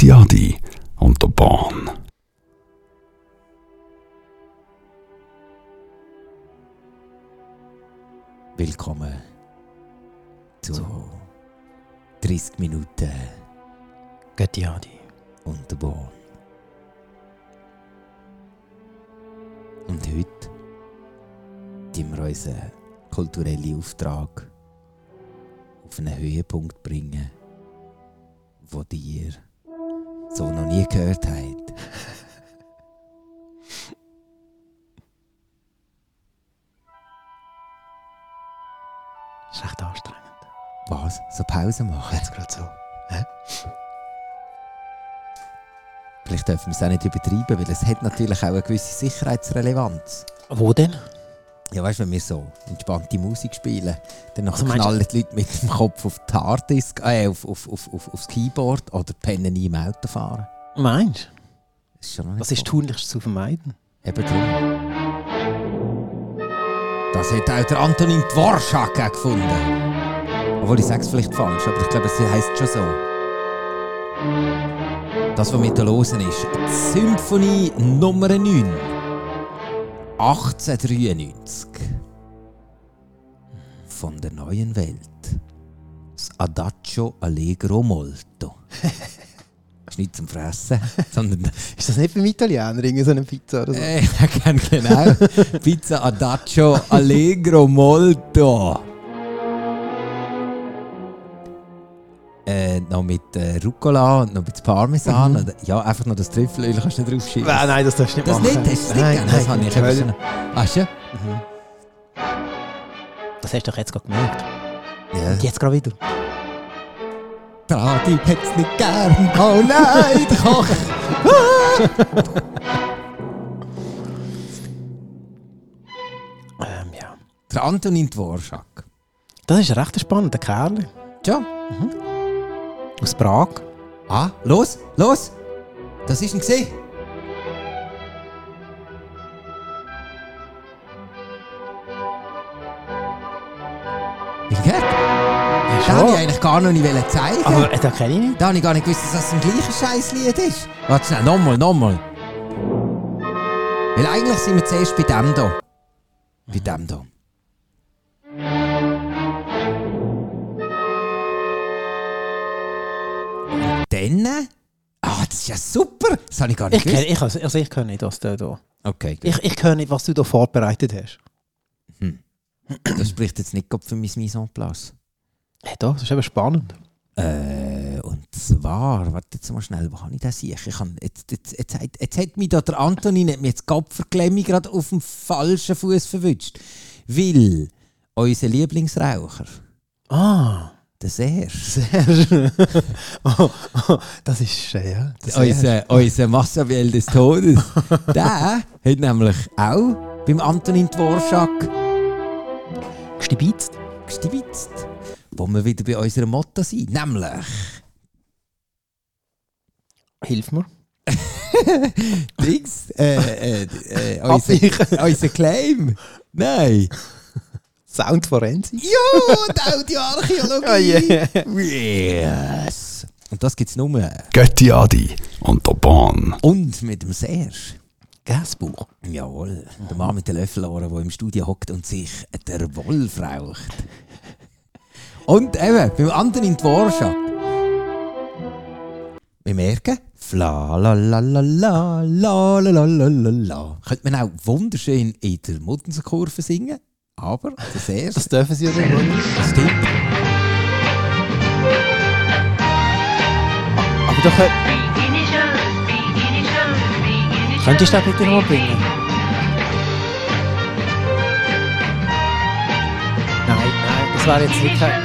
Götti Adi und der Bahn. Willkommen zu 30 Minuten Götti Adi. und der Bahn. Und heute tun wir unseren kulturellen Auftrag auf einen Höhepunkt bringen, wo ihr so noch nie gehört habt. Das ist recht anstrengend. Was? So Pause machen? Jetzt gerade so. Vielleicht dürfen wir es auch nicht übertreiben, weil es hat natürlich auch eine gewisse Sicherheitsrelevanz. Wo denn? Ja, weißt du, wenn wir so entspannte Musik spielen, dann Also knallen die Leute mit dem Kopf auf die Harddisk, äh, auf, auf, auf, auf, aufs Keyboard oder pennen im Autofahren. Meinst du? Ist schon Das ist tunlichst zu vermeiden. Eben drum. Das hat auch der Antonin Dvorak gefunden. Obwohl, ich sage es vielleicht falsch, aber ich glaube, es heisst schon so. Das, was wir hier hören, ist die Symphonie Nummer 9. 1893. Von der neuen Welt. Das Adagio Allegro Molto. ist nicht zum Fressen, sondern Ist das nicht beim Italiener irgendeine so eine Pizza oder so? ja, genau. Pizza Adagio Allegro Molto. Äh, noch mit äh, Rucola und noch mit Parmesan. Oder, ja, einfach noch das Trüffelöl kannst du nicht draufschieben. Nein, nein, das darfst du nicht Das machen. nicht, hast du es nicht nein, Das habe ich will- schon. Hast du? Das hast du doch jetzt gerade gemerkt. Ja. Und jetzt gerade wieder. Brady hat's nicht gern. Oh nein, der Koch. Ähm, ja. Der Antonin Dvorak. Das ist ein recht spannender Kerl. Ja. Aus Prag. Ah, los, los. Das ist ein gesehen. Wie geht? Ja, Da wollte ich eigentlich gar noch nicht zeigen. Aber äh, den kenne ich nicht. da habe ich gar nicht gewusst, dass das ein gleiches Scheißlied ist. Warte schnell, nochmal, nochmal. Weil eigentlich sind wir zuerst bei dem hier. Bei dem hier. Dann... Ah, das ist ja super. Das habe ich gar nicht Ich ich, also, ich kenne nicht, was du da... Okay, gut. Ich, ich kenne nicht, was du da vorbereitet hast. das spricht jetzt nicht gerade für mein Mise en place. Ja, doch, das ist eben spannend. Äh, und zwar, warte jetzt mal schnell, wo habe ich das hier? Ich kann, jetzt, jetzt, jetzt, hat, jetzt hat mich da der Antonin hat mich jetzt Kopfverklemmung gerade auf dem falschen Fuß verwünscht. Weil unser Lieblingsraucher, Ah, der Serge, sehr schön. oh, oh, das ist äh, ja. Das unser, unser Massabiel des Todes, der hat nämlich auch beim Antonin Dvorak Gestibitzt. gestibitzt. Wo wir wieder bei unserem Motto sind, nämlich Hilf mir. Dings, äh, äh, äh, unser, unser Claim. Nein. Soundforensik. Ja, die Audioarchäologie. Oh yeah. Yes. Und das gibt es nur. Götti Adi und der Bahn. Und mit dem Serge. Gasbuch. Jawohl. Der Mann mit den Löffelohren, der im Studio hockt und sich der Wolf raucht. Und eben, beim anderen in Dvorak. Wir merken, fla la la la la la la la la la la. Könnte man auch wunderschön in der Muttenserkurve singen. Aber das erste, Das dürfen sie ja nicht. das stimmt. Aber doch, äh, könntest du das bitte nochmal bringen? Nein, nein, das wäre jetzt nicht kein...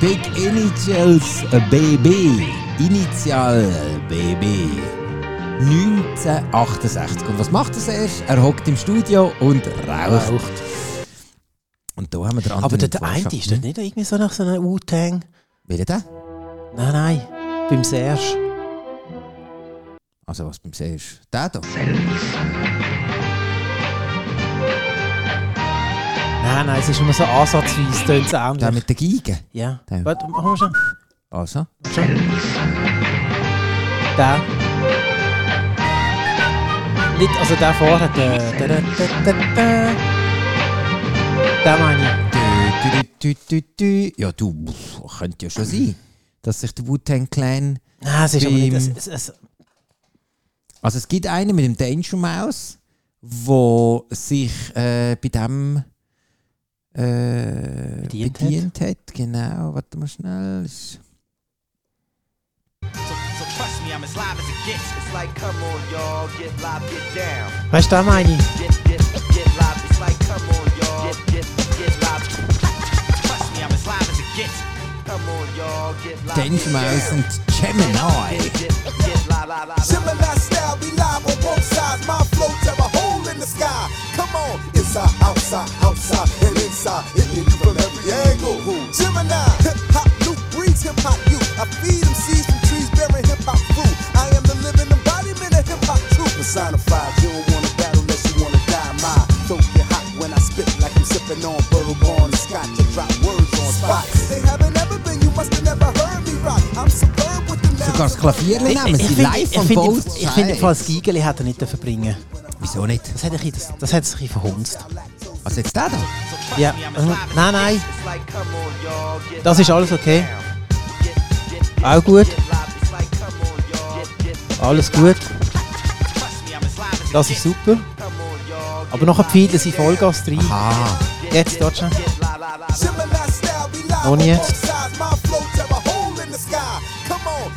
Big Initials Baby. Initial Baby. 1968. Und was macht er erst? Er hockt im Studio und raucht. Raucht. Und da haben wir den Aber Antonin der, der eine ist das nicht irgendwie so nach so einem Wu-Tang? Welcher der? Nein, nein, beim Serge. Also was beim ist? Der da? Nein, nein, es ist immer so ansatzweise, tönt es ähnlich. Der mit der Geige? Ja. Der. Warte, machen wir schon. Also? schon. Der. Nicht, also der vorher. Der, der, der, der, der, der meine ich. Ja, du, pff, könnte ja schon sein, dass sich der Wu-Tang Clan. Nein, es ist aber nicht. Es, es, es, Also, es gibt einen mit dem Danger Mouse, wo sich äh, bei dem äh, Bedient bedient, hat. Genau, warte mal schnell. Ist- So, so trust me, I'm as live as it gets. It's like, come on, y'all, get live, get down. weißt du, der meine ich? Get, get, get live. Trust me, I'm as live as it gets. Come on, y'all, get live. Danger Mouse und Gemini. Gemini style, be live on both sides. My flow tear a hole in the sky. Come on, inside, outside, outside, and inside. Hitting you from every angle. Gemini, hip hop, Luke breeds hip hop you. I feed them seeds from trees bearing hip hop fruit. I am the living embodiment of hip hop truth. Personified, you don't wanna sipping on bourbon scotch. I drop words on spots. They haven't ever been, you must have never heard me rock. I'm superb with the Sogar das Klavier nehmen sie live ich von both Ich finde, das Giegeli hätte er nicht dürfen bringen Wieso nicht? Das hat, ein bisschen- das, das hat sich ein bisschen verhunzt. Also jetzt der da? Ja, ähm, nein, nein, das ist alles okay. Auch gut, alles gut. Das ist super. Come on, y'all, Aber nachher pfeilen sie Vollgas rein. Ah, Jetzt, on,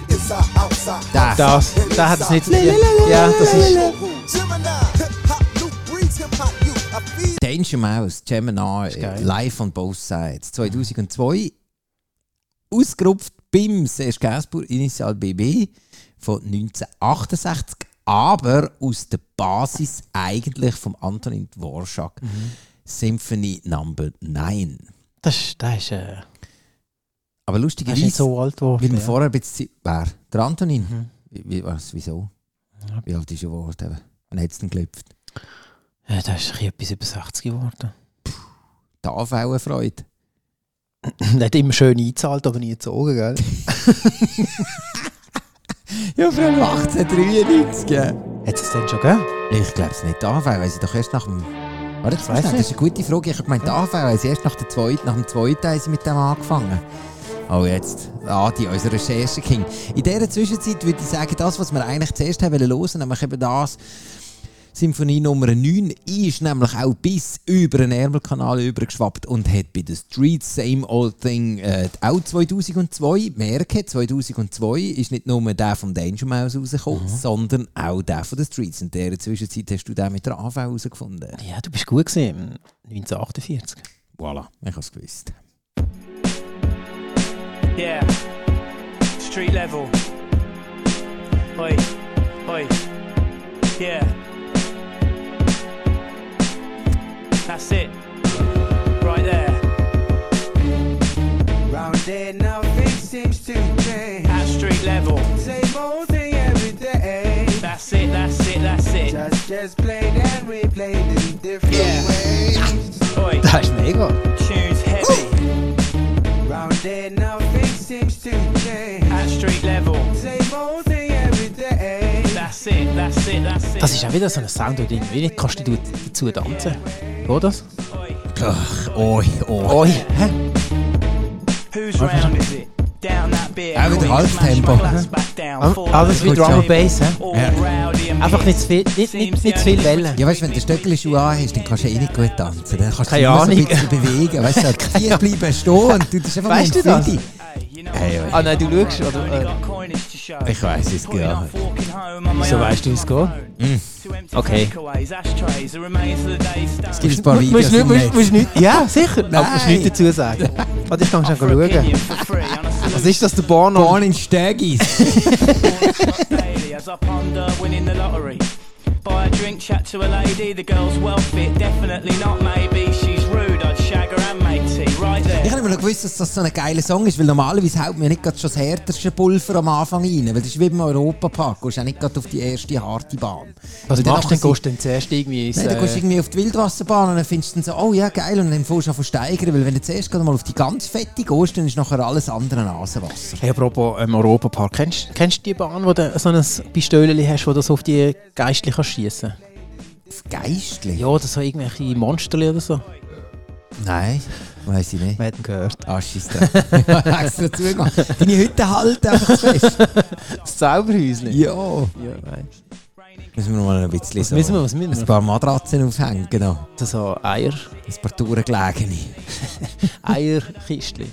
inside, outside, Das. Das, der hat es nicht. inside. Ja, das ist. Danger Mouse, Gemini, live on both sides. 2002 ausgerupft beim Serge Gainsbourg, Initial BB von 1968, aber aus der Basis eigentlich vom Antonin Dvorak. Mhm. Symphony Number 9. Das ist, das ist, äh, Aber das ist lustigerweise, so alt geworden. weil ja. vorher ein bisschen... Wer? Der Antonin? Mhm. Wie, was, wieso? Wie alt ist er geworden? Wann hat es denn gelüpft? Ja, das ist etwas über 60 geworden. Die AV-Freude. Der hat immer schön eingezahlt, aber nie gezogen, gell? Ja, vor allem 1893, ja. Hat es denn schon gegeben? Ich glaube es nicht. AV weil sie doch erst nach dem. Warte, das, das ist eine gute Frage. Ich habe gemeint, die weil sie erst nach, der zweiten, nach dem zweiten haben sie mit dem angefangen. Oh, jetzt, Adi, unser Recherche-King. In dieser Zwischenzeit würde ich sagen, das, was wir eigentlich zuerst haben wollen hören, nämlich eben das, Symphonie Nummer 9, ist nämlich auch bis über den Ärmelkanal übergeschwappt und hat bei den Streets Same Old Thing äh, auch 2002, merke, 2002 ist nicht nur der vom Danger Mouse rausgekommen, sondern auch der von den Streets. In dieser Zwischenzeit hast du den mit der AV herausgefunden. Ja, du bist gut gesehen. 1948. Voilà, ich habe es gewusst. Yeah. Street level. Oi. Oi. Yeah. That's it. Right there. Round there, nothing seems to change. At street level. Same old thing every day. That's it, that's it, that's it. Just, just played and replayed in different Yeah. ways. Oi. Das ist mega. Tunes heavy. Round there, nothing seems to change. At street level. Das ist auch wieder so ein Sound, den du irgendwie nicht kannst du dazu tanzen. Oi. Ach, oi, oi. Oi. Hä? Auch wieder Halbtempo. ist wie Drum and table. Bass, hä? Ja. Einfach nicht zu viel, nicht, nicht, nicht zu viel Wellen. Ja, weißt du, wenn du Stöckelschuhe anhast, dann kannst du eh nicht gut tanzen. Dann kannst du Keine dich nur so ein Ahnung. bisschen bewegen. Weißt du, die bleiben stehen und du tust einfach Weißt du das? Hey. Ah nein, du schaust, oder? Äh, Ich weiss es, my Wieso weißt du, wie es geht? Empty Okay. Es gibt ein paar Videos musst, musst, musst nicht, ja, sicher. Aber musst Nein. nichts dazu sagen. Warte, ich kann schon schauen. Was ist das, der Born? Born in Stegis. Buy a drink, chat to a lady. The girl's well fit, definitely not maybe. She's rude, Ich habe immer noch gewusst, dass das so ein geiler Song ist, weil normalerweise haut man ja nicht gerade schon das härteste Pulver am Anfang rein, weil das ist wie beim Europapark, du gehst ja nicht gerade auf die erste harte Bahn. Was Weil machst du denn? nachher Gehst du dann zuerst irgendwie ins... Nein, dann gehst du Äh, irgendwie auf die Wildwasserbahn und dann findest du dann so, oh ja, geil, und dann fängst du an zu steigern, weil wenn du zuerst gerade mal auf die ganz fette gehst, dann ist nachher alles andere Nasenwasser. Hey, apropos ähm, Europapark, kennst, kennst du die Bahn, wo du so ein Pistölchen hast, wo du so auf die Geistlichen kannst schiessen Auf Geistli? Ja, oder so irgendwelche Monster oder so. Nein, weiss ich nicht. Wir hätten gehört. Scheiss drauf. Ich habe extra zugemacht. Deine Hütte halten einfach zu fest. Das Zauberhäuschen? Ja. Ja, nein. Müssen wir mal ein bisschen so müssen wir- was müssen wir? ein paar Matratzen aufhängen, genau. Das so Eier, Ein paar durchgelegene. Eierkistchen.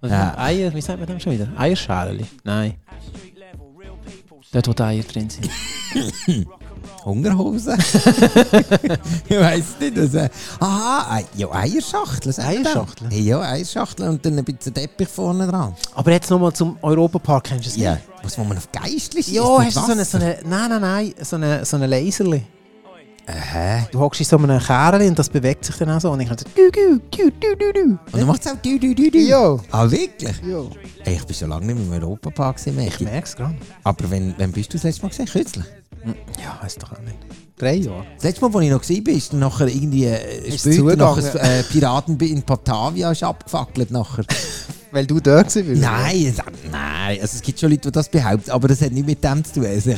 Was Ja. Eier, wie sagt man dem schon wieder? Eierschälchen? Nein. Dort, wo die Eier drin sind. Hungerhose? ich weiss nicht. Also, aha, ja, Eierschachtel. sagt man da. Eierschachtel? Hey, Ja, Eierschachtel und dann ein bisschen Teppich vorne dran. Aber jetzt nochmal zum Europapark, kennst du es Ja. Was, wo man auf Geistli schießt? Ja, hast du so eine, so eine, nein, nein, nein, so eine, so eine Laserli. Hä? Du hockst in so einem Kerl und das bewegt sich dann auch so und ich kann so, du, du, du, du, du, du. Und dann macht es auch du, du, du, du. Ja. Ah, wirklich? Ja. Ich bin schon lange nicht mehr im Europapark Ich merke es gerade. Aber wenn, wenn bist du das letzte Mal gesehen? Kürzlich? Ja, weiss doch auch nicht. Drei Jahre. Das letzte Mal, als ich noch war, ist nachher irgendwie äh, Ist später nachher äh, Piraten in Batavia ist abgefackelt nachher. Weil du da gewesen bist? nein, es, nein, also es gibt schon Leute, die das behaupten, aber das hat nicht mit dem zu tun. Also,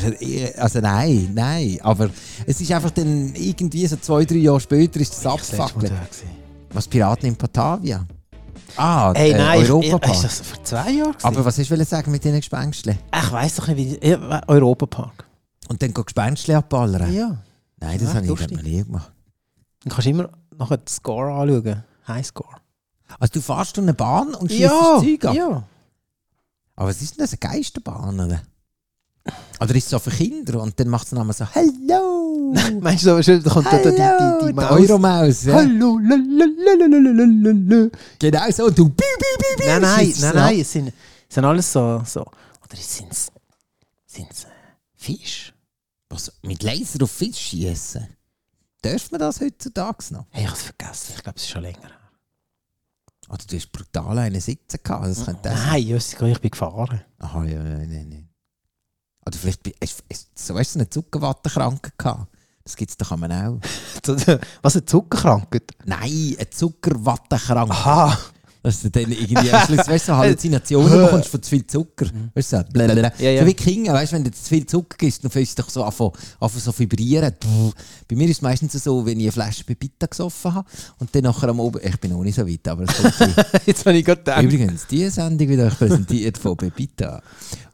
also nein, nein, aber es ist einfach dann irgendwie so zwei, drei Jahre später ist das abgefackelt. Was Piraten in Batavia? Ah, Ey, äh, nein, ich, ich, Europapark. ist das vor zwei Jahren gewesen? aber was hast du sagen mit diesen Gespenstchen? Ich weiss doch nicht, wie... Europapark. Und dann gehen Gespenstchen abballern? Ja. Nein, das Ja, habe ich noch nie gemacht. Dann kannst du immer nachher den Score anschauen. Highscore. Also du fährst eine Bahn und schießt das Zeug ab? ja. Aber was ist denn das, eine Geisterbahn, oder? Oder ist es so für Kinder und dann macht es dann so «Hallo!» Meinst du, da kommt da die, die, die, Maus. Euromaus, ja. Hallo. Genau so, und du «Piu, piu, piu, piu!» Nein, nein, nein, nein, es sind, es sind alles so, so. Oder sind es äh, Fisch? Was, mit Laser auf Fisch schießen? Darf man das heutzutage noch? Hey, ich habe es vergessen, ich glaube, es ist schon länger. Oder du hast brutal einen sitzen gehabt, das könnte das Nein, Jessica, ich bin gefahren. Aha, ja, nein, nein, nein. Oder vielleicht hast hast- so hast du eine Zuckerwattenkranke gehabt. Das gibt es doch auch. Was, eine Zuckerkrankheit? Nein, eine Zuckerwattenkranke. Aha. Dass du dann irgendwie am Schluss, weißt du, so Halluzinationen bekommst von zu viel Zucker. Weißt du, so, blablabla. Ja, ja. so wie Kinder, weißt du, wenn du zu viel Zucker gibst, dann fängst du dich so an, an so vibrieren. Bei mir ist es meistens so, wenn ich eine Flasche Pepita gesoffen habe und dann nachher am Oben, ich bin noch nicht so weit, aber es kommt. Jetzt habe ich gerade gedacht. Übrigens, diese Sendung wird euch präsentiert von Pepita.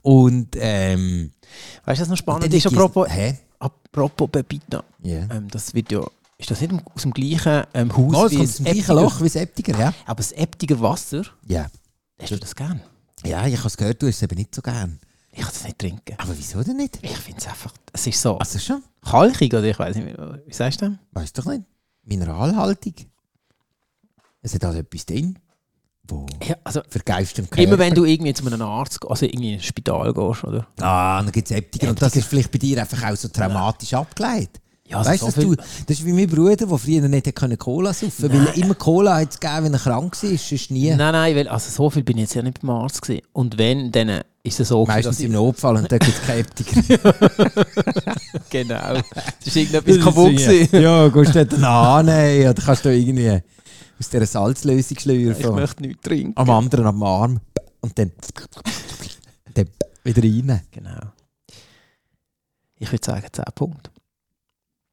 Und, ähm... Weißt du, was noch spannend ist? Apropos, Hä? apropos Pepita. Ja. Ähm, das wird ja, ist das nicht aus dem gleichen ähm, Haus das aus dem gleichen? Loch wie das Eptiger, ja? Aber das Eptiger Wasser, Ja. hast du das gern? Ja, ich habe es gehört, du hast es eben nicht so gern. Ich kann das nicht trinken. Aber wieso denn nicht? Ich finde es einfach, es ist so Also schon? kalkig oder ich weiß nicht, wie sagst du das? Weißt doch nicht. Mineralhaltig. Es hat also etwas drin, wo Ja, also, für Geist und Körper... immer wenn du irgendwie zu einem Arzt, also irgendwie ins Spital gehst, oder? Ah, dann gibt es Eptiker. Und das ist vielleicht bei dir einfach auch so traumatisch abgeleitet. Ja, weißt so du, das ist wie mein Bruder, der früher nicht Cola saufen konnte, weil er immer Cola hat gegeben, wenn er krank war, sonst nie. Nein, nein, weil, also so viel bin ich jetzt ja nicht beim Arzt gewesen. Und wenn, dann äh, ist es so, Meistens ich- im Notfall und da gibt es keine Eptiker. Genau. Es ist irgendetwas kaputt gewesen. Ja, gehst du dort annehmen oder kannst du irgendwie aus dieser Salzlösung Ich schlürfen. möchte nichts trinken. Am anderen am Arm und dann, dann wieder rein. Genau. Ich würde sagen 10 Punkte.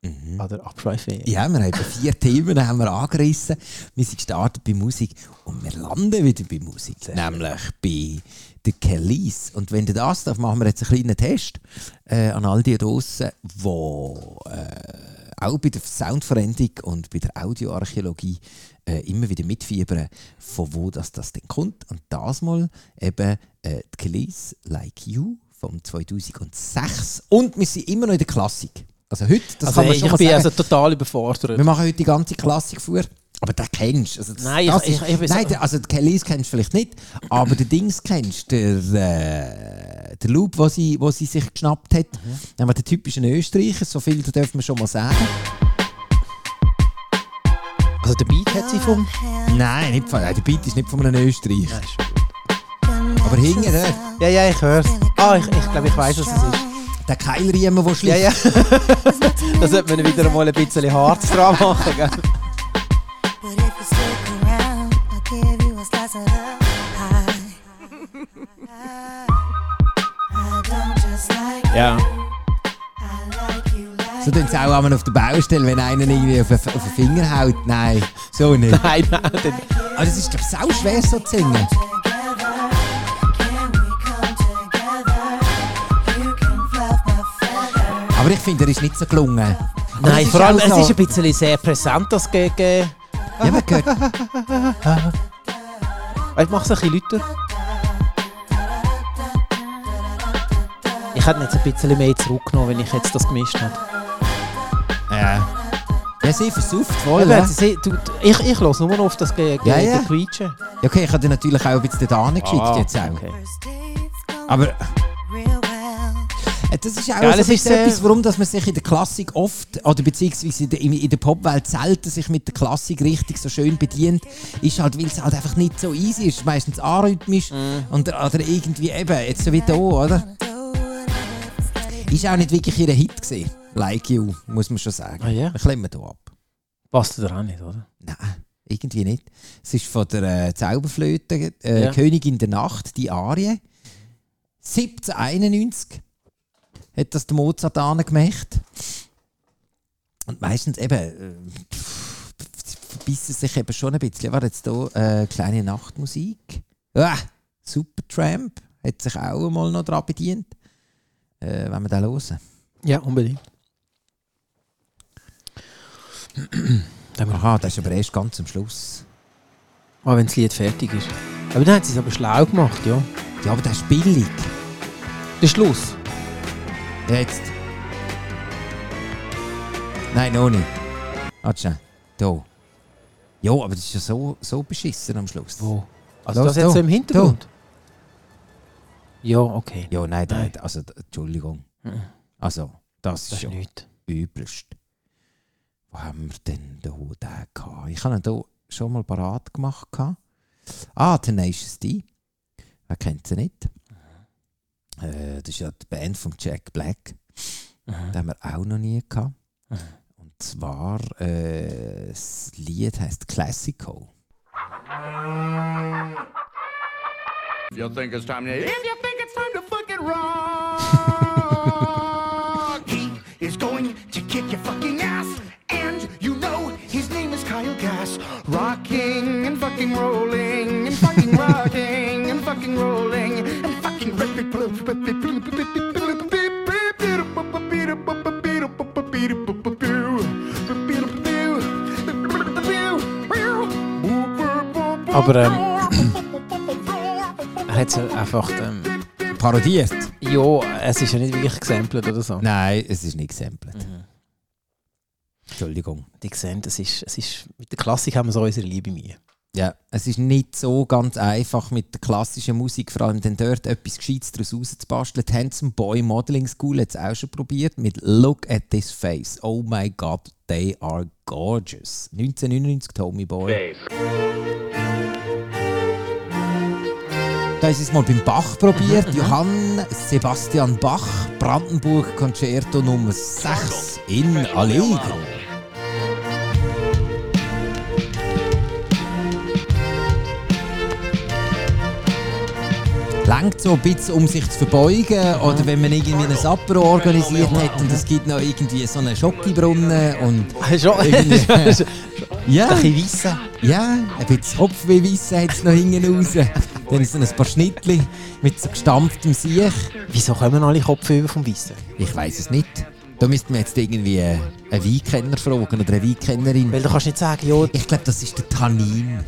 Mhm. Oder Abschweife. Ja, wir haben vier Themen haben wir angerissen. Wir sind gestartet bei Musik und wir landen wieder bei Musik. nämlich bei den Kellys. Und wenn du das darf, machen wir jetzt einen kleinen Test äh, an all die draussen, die äh, auch bei der Soundveränderung und bei der Audioarchäologie äh, immer wieder mitfiebern, von wo das, das denn kommt. Und das mal eben äh, die Kellys Like You vom 2006. Und wir sind immer noch in der Klassik. Also heute, das also, kann man ich schon mal bin sagen. also total überfordert. Wir machen heute die ganze Klassik vor. Aber den kennst du. Also das, Nein, das ich- ist, ich- ich nein der, also die Kellys kennst du vielleicht nicht, aber den Dings kennst du, der, äh, der Loop, den sie, wo sie sich geschnappt hat. Mhm. Haben wir den typischen Österreicher, so viel dürfen wir schon mal sagen. Also der Beat hat sie vom... Nein, nicht von, nein, der Beat ist nicht von einem Österreich. Aber hinten, der, Ja, ja, ich höre Ah, ich, ich glaube, ich weiß, was es ist. Der Keilriemen, der Ja, schlägt. ja. da sollte man wieder mal ein bisschen Harz dran machen, gell? Ja. So tun sie auch einmal auf der Baustelle, wenn einer irgendwie auf den, auf den Finger haut. Nein, so nicht. Nein, nein, Aber das ist, glaube ich, sau schwer so zu singen. Aber ich finde, er ist nicht so gelungen. Aber Nein, vor allem, es so- ist ein bisschen sehr präsent, das gegen... Ja, man hört, Ich mache es ein bisschen lauter. Ich hätte jetzt ein bisschen mehr zurückgenommen, wenn ich jetzt das gemischt hätte. ja. Ja, sie versucht voll. Ja, sie- du- ich ich höre nur noch auf das Ge Ge Ja, ja. Quietschen. okay, ich habe dir natürlich auch ein bisschen da geschickt jetzt auch. okay. Aber das ist auch Geil, so ist, bisschen äh, etwas, warum dass man sich in der Klassik oft, oder beziehungsweise in der, in, der Popwelt selten sich mit der Klassik richtig so schön bedient, ist halt, weil es halt einfach nicht so easy ist. Meistens arrhythmisch Mhm. und, oder irgendwie eben, jetzt so wie da, oder? Ist auch nicht wirklich ihr Hit gewesen. Like You, muss man schon sagen. Ah, ja? Wir klemmen hier ab. Passt dir auch nicht, oder? Nein, irgendwie nicht. Es ist von der äh, Zauberflöte äh, Ja. Königin der Nacht, die Arie. 1791 hat das der Mozart gemacht. Und meistens eben äh, verbissen sich eben schon ein bisschen. War jetzt hier äh, kleine Nachtmusik. Ah, Supertramp hat sich auch mal noch daran bedient. Äh, wenn wir den hören. Ja, unbedingt. Aha, das ist aber erst ganz am Schluss. Ah, wenn das Lied fertig ist. Aber dann haben sie es aber schlau gemacht, ja. Ja, aber das ist billig. Der Schluss. Jetzt. Nein, noch nicht. Warte schnell. Da. Ja, aber das ist ja so, so beschissen am Schluss. Wo? Also Los, das jetzt da. so im Hintergrund? Ja, okay. Ja, nein, Nein. nein. Also, Entschuldigung. Mhm. Also, das ist Das ist ja nichts. übelst. Wo haben wir denn da den gehabt? Ich habe ihn hier schon mal parat gemacht. Ah, Tenacious D. Wer kennt sie nicht? Äh, das ist ja die Band von Jack Black. Mhm. Den haben wir auch noch nie gehabt. Mhm. Und zwar, äh, das Lied heißt Classico. If you think it's time to, if you think it's time to fucking rock, he is going to kick your fucking ass, and you know his name is Kyle Gass. Rocking and fucking rolling and fucking rocking and fucking rolling. Aber ähm, er hat es einfach... Ähm, Parodiert? ja, es ist ja nicht wirklich gesampelt oder so. Nein, es ist nicht gesampelt. Mhm. Entschuldigung. Die sehen, es ist, es ist, mit der Klassik haben wir so unsere Liebe Mühe. Ja, es ist nicht so ganz einfach mit der klassischen Musik, vor allem dann dort etwas Gescheites daraus rauszubasteln. Die Handsome Boy Modeling School hat es auch schon probiert mit Look at this face. Oh my God, they are gorgeous. 1999 Tommy Boy. Da ist es mal beim Bach probiert. Johann Sebastian Bach, Brandenburg Concerto Nummer 6 in Allegro. Langt so ein bisschen, um sich zu verbeugen. Oder wenn man irgendwie ein Apero organisiert hat und es gibt noch irgendwie so einen Schokibrunnen und Irgendwie- ein ja, bisschen weisse. ja, ein bisschen Kopfwehwissen hat es noch hinten raus. Dann sind ein paar Schnittli mit so gestampftem Siech. Wieso kommen alle Kopfüber vom Weissen? Ich weiß es nicht. Da müssten wir jetzt irgendwie einen Weinkenner fragen oder eine Weinkennerin. Weil du kannst nicht sagen, ja, Ich glaube, das ist der Tannin.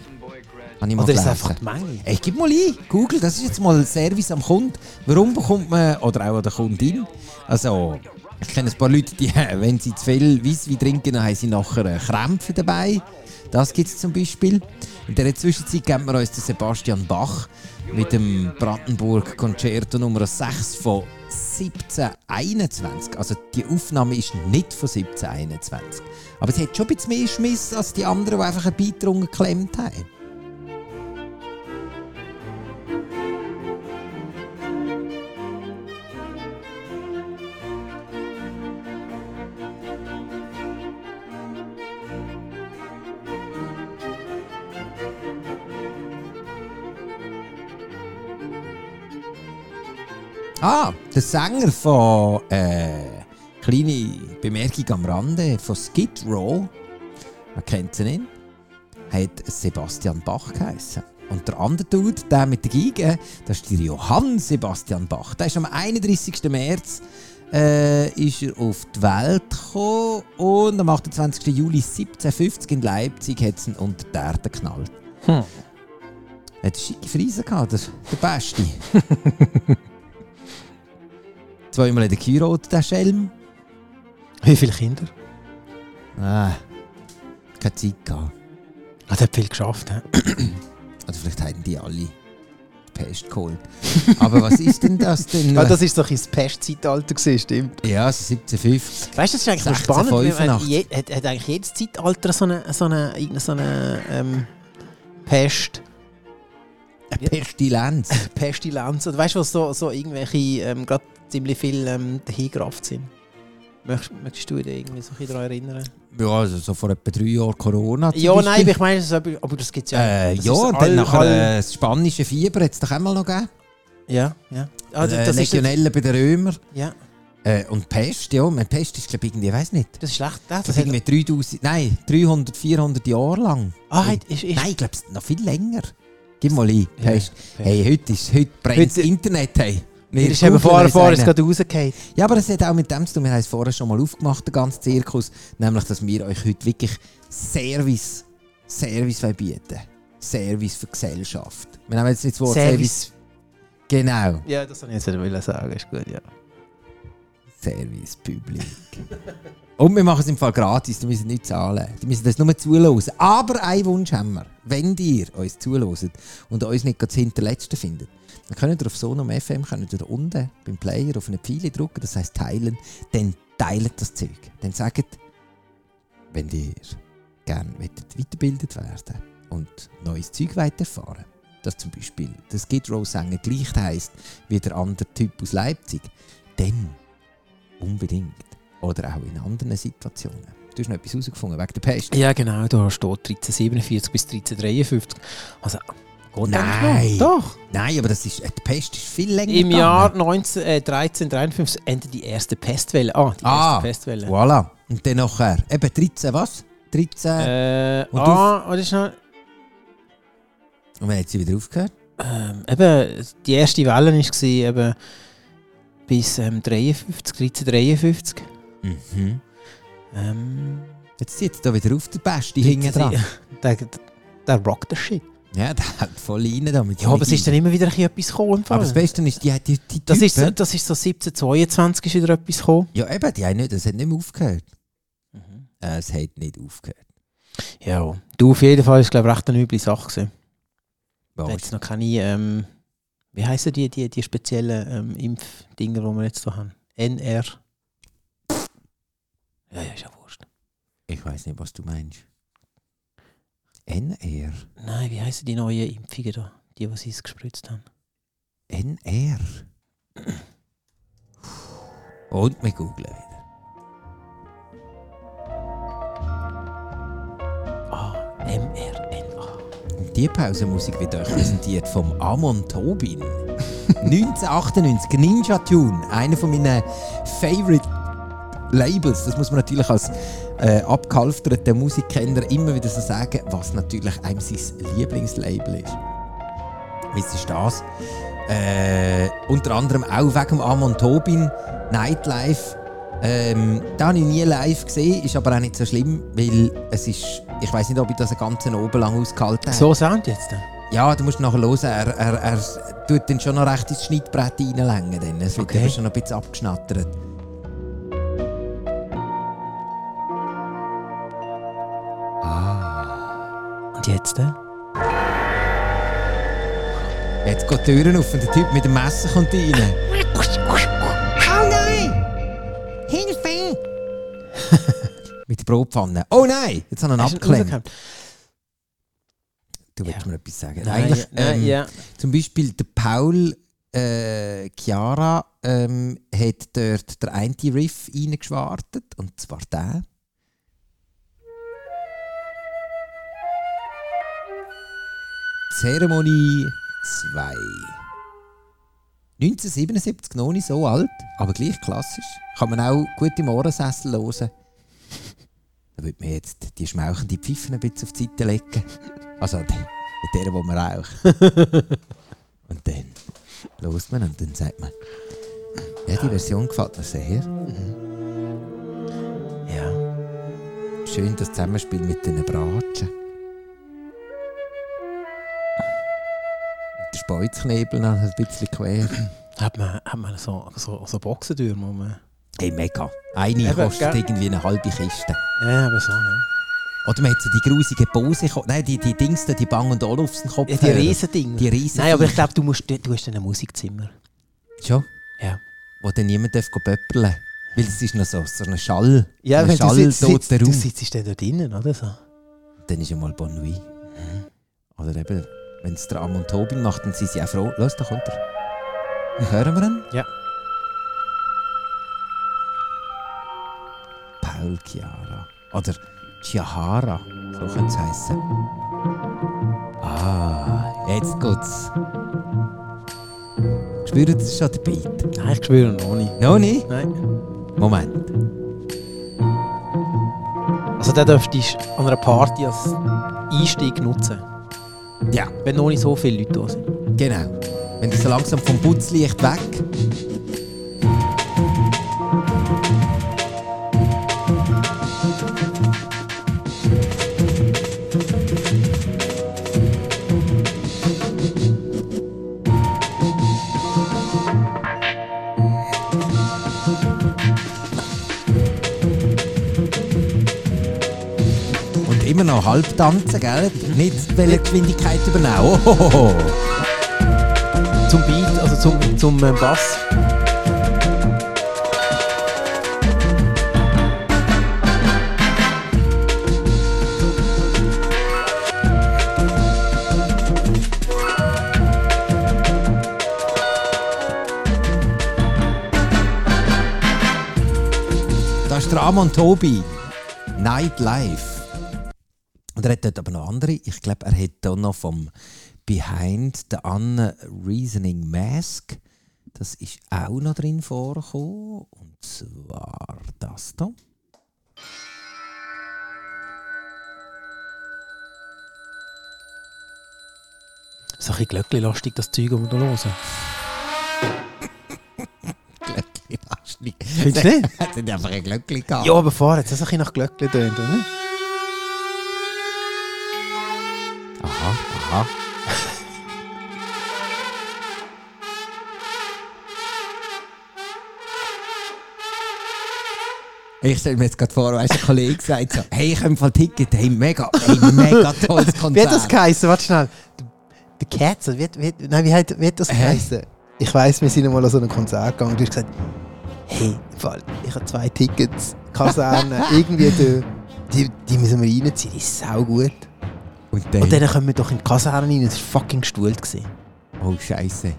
Habe ich mal oder ist es einfach die Menge? Ey, gib mal ein, Google, das ist jetzt mal Service am Kunden. Warum bekommt man, oder auch an der Kundin, also ich kenne ein paar Leute, die, wenn sie zu viel Weisswein trinken, dann haben sie nachher Krämpfe dabei. Das gibt es zum Beispiel. In der Zwischenzeit geben wir uns den Sebastian Bach. mit dem Brandenburg Concerto Nummer 6 von 1721. Also die Aufnahme ist nicht von 1721. Aber sie hat schon ein bisschen mehr Schmiss als die anderen, die einfach einen drunter geklemmt haben. Ah, der Sänger von äh, kleine Bemerkung am Rande von Skid Row, man kennt ihn nicht, hat Sebastian Bach geheißen. Und der andere Dude, der mit der Geige, das ist der Johann Sebastian Bach. Der ist am 31. März äh, ist er auf die Welt gekommen und am 28. Juli 1750 in Leipzig hat es ihn unter die Erde geknallt. Hm. Er hat schicke Friese gehabt, der, der Beste. Zweimal in der geheiratet, der Schelm. Wie viele Kinder? Ah, keine Zeit gehabt. Ah, der hat viel geschafft. He? Oder vielleicht haben die alle die Pest geholt. Aber was ist denn das denn? Ah, das ist doch ins Pestzeitalter gewesen, stimmt. ja, also 1750. Weißt du, das ist eigentlich noch spannend. weil- weil 1685. je- Hat, hat eigentlich jedes Zeitalter so eine, so eine, so eine ähm, Pest, Eine Pestilenz. Pestilenz. Oder weißt du, was so, so irgendwelche ähm, gerade ziemlich viel ähm, dahingerafft sind? Möchtest, möchtest du dich irgendwie so daran erinnern? Ja, also so vor etwa drei Jahren Corona. Ja, Beispiel. nein, aber ich meine, das, aber das gibt es ja. Äh, ja, und dann nachher äh, das spanische Fieber hat es doch einmal noch gegeben. Ja, ja. Ah, das, äh, das, ist, Legionelle bei den Römern. ja, Äh, und Pest, ja, meine Pest ist glaube ich irgendwie, ich weiß nicht. das ist schlecht. Das, Das ist irgendwie 3000, nein, 300, 400 Jahre lang. ah, ist, ist, Nein, ich glaube, noch viel länger. Gib mal ein. Ja, Pest. Hey, heute, ist, heute brennt das Internet. Hey. Wir Mir ist eben vorher, uns vorher ist gerade rausgefallen. Ja, aber es hat auch mit dem zu tun. Wir haben es vorher schon mal aufgemacht, den ganzen Zirkus. Nämlich, dass wir euch heute wirklich Service, Service wollen bieten Service für Gesellschaft. Wir haben jetzt nicht das Wort Service. Service. Genau. Ja, das wollte ich jetzt nicht sagen. Ist gut, ja. Service Public. Und wir machen es im Fall gratis, die müssen nicht zahlen. Die müssen das nur zuhören. Aber einen Wunsch haben wir. Wenn ihr uns zuhört und uns nicht gerade das Hinterletzte findet, dann könnt ihr auf Sonum FM könnt ihr unten beim Player auf eine Pfeile drücken, das heisst teilen. Dann teilt das Zeug. Dann sagt, wenn ihr gerne wollt weitergebildet werden und neues Zeug wollt erfahren dass zum Beispiel der Skid Row Sänger gleich heisst wie der andere Typ aus Leipzig, dann unbedingt. Oder auch in anderen Situationen. Du hast noch etwas herausgefunden wegen der Pest. Ja, genau, da steht 1347 bis 1353. Also, geht Nein. Doch. Nein, aber das ist, äh, die Pest ist viel länger Im gegangen. Jahr 19, äh, 1353 endet die erste Pestwelle. Ah, die Ah, erste Pestwelle. Voilà. Und dann nachher, eben 13 was? 13... Äh, Und ah, was ist noch? und wann hat sie wieder aufgehört? Ähm, eben, die erste Welle war eben bis ähm, 53, 1353. Mhm. Ähm, Jetzt zieht sie da wieder auf, der Beste hinten dran. der, der rockt das Shit. Ja, der hat voll rein damit. Ja, aber es ist dann immer wieder ein etwas gekommen. Aber das Beste ist, die, die, die das, ist, so- das ist so 1722 ist wieder etwas gekommen. Ja, eben, die haben nicht, das hat nicht mehr aufgehört. Äh, es hat nicht aufgehört. Ja, du auf jeden Fall ist glaube ich recht eine üble Sache gewesen. Da es noch keine, ähm, wie heißen die, die, die speziellen ähm, Impfdinger, die wir jetzt hier haben? NR. Ja, ja, ist ja wurscht. Ich weiß nicht, was du meinst. NR? Nein, wie heißen die neuen Impfungen da? Die, die sie es gespritzt haben. NR? Und wir googlen wieder. Ah, mRNA. Und die Pausenmusik wird euch präsentiert vom Amon Tobin. 1998 Ninja Tune, einer von meinen Favorite Labels. Das muss man natürlich als äh, abgehalfterter Musikkenner immer wieder so sagen, was natürlich einem sein Lieblingslabel ist. Was ist das? Äh, unter anderem auch wegen Amon Tobin, Nightlife. Ähm, da habe ich nie live gesehen, ist aber auch nicht so schlimm, weil es ist, ich weiß nicht, ob ich das einen ganzen Oben lang ausgehalten habe. So Sound jetzt. Dann. Ja, du musst nachher hören, er, er, er tut dann schon noch recht ins Schnittbrett reinlängen. Dann. Es wird Okay. schon noch ein bisschen abgeschnattert. Und jetzt? Äh? Jetzt geht die Türen auf und der Typ mit dem Messer kommt rein. Oh nein! Hilfe! mit der Brotpfanne. Oh nein! Jetzt haben wir ihn abgeklemmt. Du willst mir etwas sagen? Nein, Eigentlich, nein, ähm, ja. Zum Beispiel der Paul äh, Chiara ähm, hat dort der eine Riff reingeschwartet. Und zwar der. Zeremonie 2. 1977, noch nicht so alt, aber gleich klassisch. Kann man auch gut im Ohrensessel hören. Da würde man jetzt die schmauchende Pfeife ein bisschen auf die Seite legen. Also mit der, die man raucht. und dann lost man und dann sagt man, ja, die Version gefällt mir sehr. Ja. Schön das Zusammenspiel mit den Bratschen. Und noch ein bisschen quer. Hat man, hat man so, so, so Boxentürme, wo man... Hey, mega. Eine Eben, kostet gell? irgendwie eine halbe Kiste. Ja, aber so, ja. Oder man hat so die grusige Bose, nein, die, die Dings, da, die Bang und Olufsen Kopf. Ja, die Riesendinger. Die riesen Nein, aber ich glaube, du, musst, du hast ein Musikzimmer. Schon? Ja. Wo dann niemand darf pöppeln Weil es ist noch so, so ein Schall. Ja, ein wenn du sitzt, sitzt, du sitzt dann da drinnen, oder so. Dann ist einmal Bon Nuit. Oder eben, wenn es der und Tobin macht, dann sind sie auch froh. Los, da kommt er. Hören wir ihn? Ja. Paul Chiara. Oder Chiahara, so könnte es heißen. Ah, jetzt geht's. Spürt ihr schon den Beat? Nein, ich spüre noch nicht. Noch nicht? Nein. Moment. Also den dürftest du an einer Party als Einstieg nutzen. Ja. Wenn noch nicht so viele Leute da sind. Genau. Wenn du so langsam vom Putzlicht weg. Noch halb tanzen, gell? Nicht die Geschwindigkeit übernehmen. Oh, Zum Beat, also zum, zum äh, Bass. Das ist der Amon Tobi. Nightlife. Und er hat dort aber noch andere. Ich glaube, er hat da noch vom Behind the Unreasoning Mask. Das ist auch noch drin vorgekommen. Und zwar das da. So ein bisschen glöckli-lastig, das Zeug, das wir hier hören. Glöckli lastig. Findest du nicht? Hat einfach ein Glöckli gehabt. Ja, aber vorher hat es ein bisschen nach Glöckli tönt, oder? Aha. Ich stelle mir jetzt gerade vor, weißt du, ein Kollege sagt so, hey, ich habe voll Ticket, hey, mega, hey, mega tolles Konzert. Wie hat das geheißen? Warte schnell. Cats, oder wie, wie, nein, wie hat, wie hat das geheißen? Ich weiss, wir sind einmal an so einem Konzert gegangen und du hast gesagt, hey, ich habe zwei Tickets, Kaserne, irgendwie, die, die, die müssen wir reinziehen, die ist sau gut. Und dann, Und dann kommen wir doch in die Kaserne rein, das war fucking gestuhlt. Gewesen. oh Scheiße.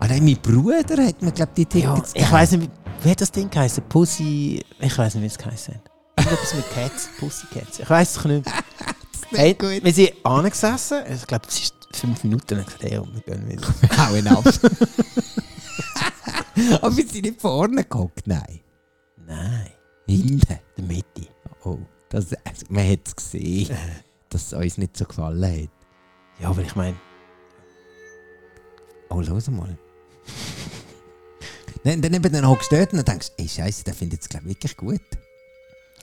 Ah nein, mein Bruder hat mir, glaube ich, die Ja, Tickets ich weiss nicht, wie, hat das Ding geheißen? Pussy, ich weiss nicht, wie es geheißen hat. Irgendetwas mit Cats, Pussycats. Ich weiss es nicht. Hey, gut. wir sind angesessen, ich glaube, es ist fünf Minuten, gesagt, hey, und wir gehen wieder. Hauen ab. Aber wir sind nicht vorne gehockt, nein. Nein, Hinten. der Mitte. Oh, das, also, man hat es gesehen, dass es uns nicht so gefallen hat. Ja, aber ich meine, Oh, los mal. Dann, dann eben dann hockst du dort und denkst ey Scheiße, der findet es glaube ich wirklich gut.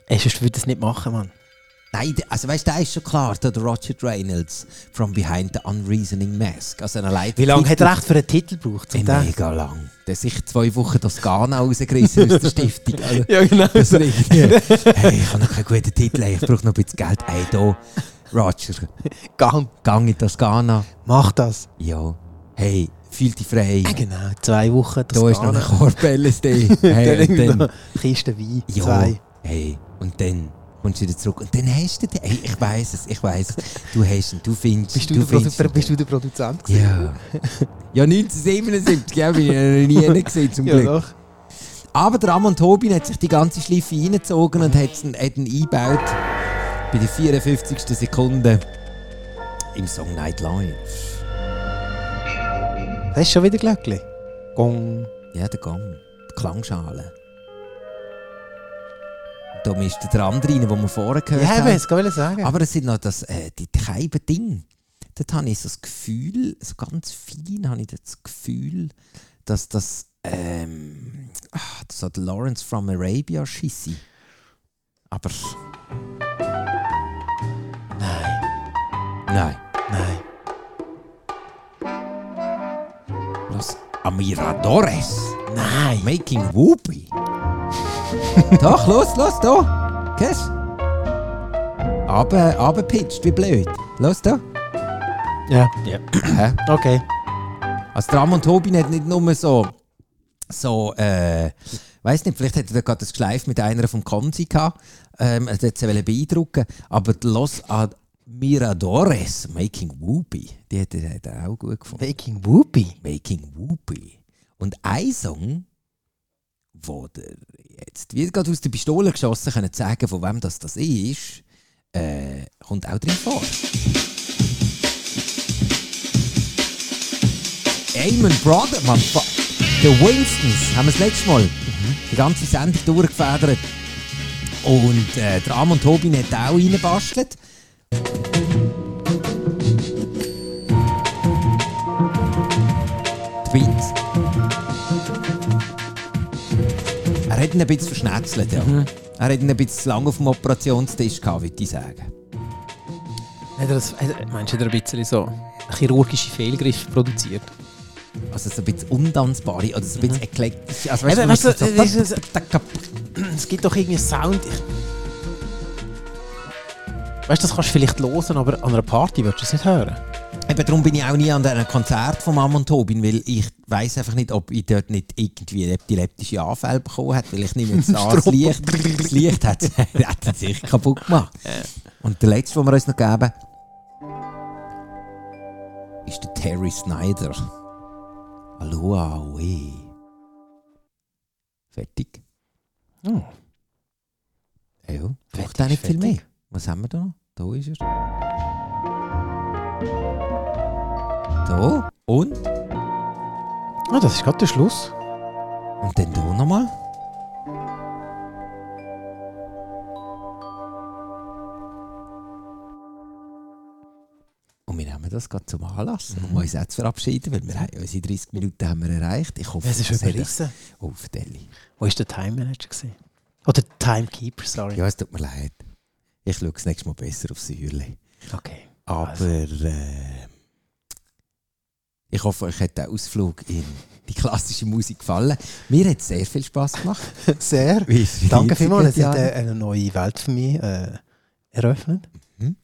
ey, sonst würde das nicht machen, Mann. Nein, also weißt du, der ist schon klar, der der Roger Reynolds from Behind the Unreasoning Mask. Also Leiter Wie lange hat er echt für einen Titel gebraucht? Zum? Mega lang. Der hat sich zwei Wochen das Ghana rausgerissen aus der Stiftung. Also, Ja, genau. das ist irgendwie, hey, ich habe noch keinen guten Titel, ich brauche noch ein bisschen Geld. Ey, da, Roger, Gang, gang in Toskana. mach das. Ja. Hey, fühl dich frei. Genau, zwei Wochen. Das Da ist noch ein Korb LSD. Hey, dann dann, Kiste Wein, ja, zwei. hey, und dann kommst du wieder zurück. Und dann hast du den. Hey, ich weiß es, ich weiß es. Du hast ihn, du findest Bist du, du der, Produ bist du der Produzent? gewesen? Ja. ja, 1977, gell, bin ich noch nie gesehen, zum Ja, Glück. doch. Aber der Ramon Tobin hat sich die ganze Schleife reingezogen und hat ihn, hat ihn eingebaut bei der 54. Sekunde im Song Night Live. Das ist schon wieder Glöckli. Gong. Ja, der Gang, die Klangschale. Da mischt der andere rein, den wir vorher gehört Ja, ich haben. weiß, kann ich sagen. Aber es sind noch das, äh, die treiben Ding. Dort habe ich so das Gefühl, so ganz fein habe ich das Gefühl, dass das, ähm, ach, das hat Lawrence from Arabia schisse. Aber nein, nein. los. Amiradores. Nein. Making Whoopi. Doch, los, los, da. Kennst du? Aber, aber pitcht, wie blöd. Los, da. Ja. ja. Hä? Okay. Also der Ramon Tobin hat nicht nur so, so äh, weiß nicht, vielleicht hat er gerade das Geschleif mit einer vom Konzi gehabt, ähm, er hat sie beeindrucken, aber Los Admiradores, Making Whoopi, die hat er, auch gut gefunden. Baking Whoopi. Making Whoopi. Und ein Song, wo der jetzt wie gerade aus der Pistole geschossen können sagen, von wem das, das ist, äh, kommt auch drin vor. Amen Brother, man. The Winstons haben wir das letzte Mal die ganze Sendung durchgefedert. Und äh, der Amon Tobin hat auch reingebastelt. Die Beats. Er hat ihn ein bisschen verschnetzelt, ja. Er hat ihn ein bisschen zu lange auf dem Operationstisch gehabt, würde ich sagen. Hat er das, hat, meinst du, hat er ein bisschen so chirurgische Fehlgriffe produziert? Also so ein bisschen untanzbare oder so ein bisschen eklektisch. Also, weißt, Eben, du, weißt du, so- das ist- Es gibt doch irgendwie Sound. Ich weißt du, das kannst du vielleicht hören, aber an einer Party würdest du es nicht hören. Eben darum bin ich auch nie an einem Konzert von Amon Tobin, weil ich weiß einfach nicht, ob ich dort nicht irgendwie epileptische Anfälle bekommen habe, weil ich nehme jetzt an, das Licht, das Licht hat, hat es sicher kaputt gemacht. Und der letzte, den wir uns noch geben, ist der Terry Snyder. Aloha, we. Fertig. Oh. Ja, braucht auch nicht viel fertig. mehr. Was haben wir da noch? Da ist er. Da und Ah, das ist gerade der Schluss. Und dann hier nochmal. Und wir nehmen das gerade zum Anlass, um uns jetzt zu verabschieden, weil wir haben, unsere 30 Minuten haben wir erreicht. Ich hoffe, Es ist überrissen. Oh, Deli. Wo war der Time Manager? Gewesen? Oder Timekeeper, sorry. Ja, es tut mir leid. Ich schaue das nächste Mal besser aufs Säuerli. Okay. Aber Also. äh, ich hoffe, euch hat der Ausflug in die klassische Musik gefallen. Mir hat es sehr viel Spass gemacht. Sehr. Danke vielmals. Es hat äh, eine neue Welt für mich äh, eröffnet. Mhm.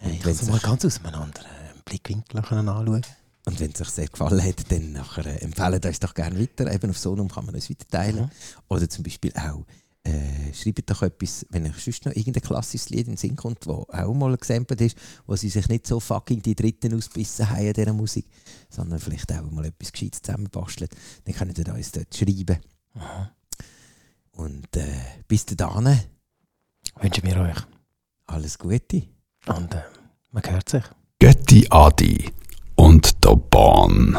Äh, Ich kann es mal ganz aus einem anderen Blickwinkel anschauen. Und wenn es euch sehr gefallen hat, dann nachher äh, empfehlen uns doch gerne weiter. Eben auf Sonum kann man uns weiterteilen. Mhm. Oder zum Beispiel auch, äh, schreibt doch etwas, wenn euch sonst noch irgendein klassisches Lied in den Sinn kommt, das auch mal gesampelt ist, wo sie sich nicht so fucking die Dritten ausbissen haben an dieser Musik, sondern vielleicht auch mal etwas Gescheites zusammenbasteln, dann könnt ihr uns dort schreiben. Und äh, bis dahin, Wünschen wir euch. alles Gute. Und äh, man hört sich. Götti Adi und der Bahn.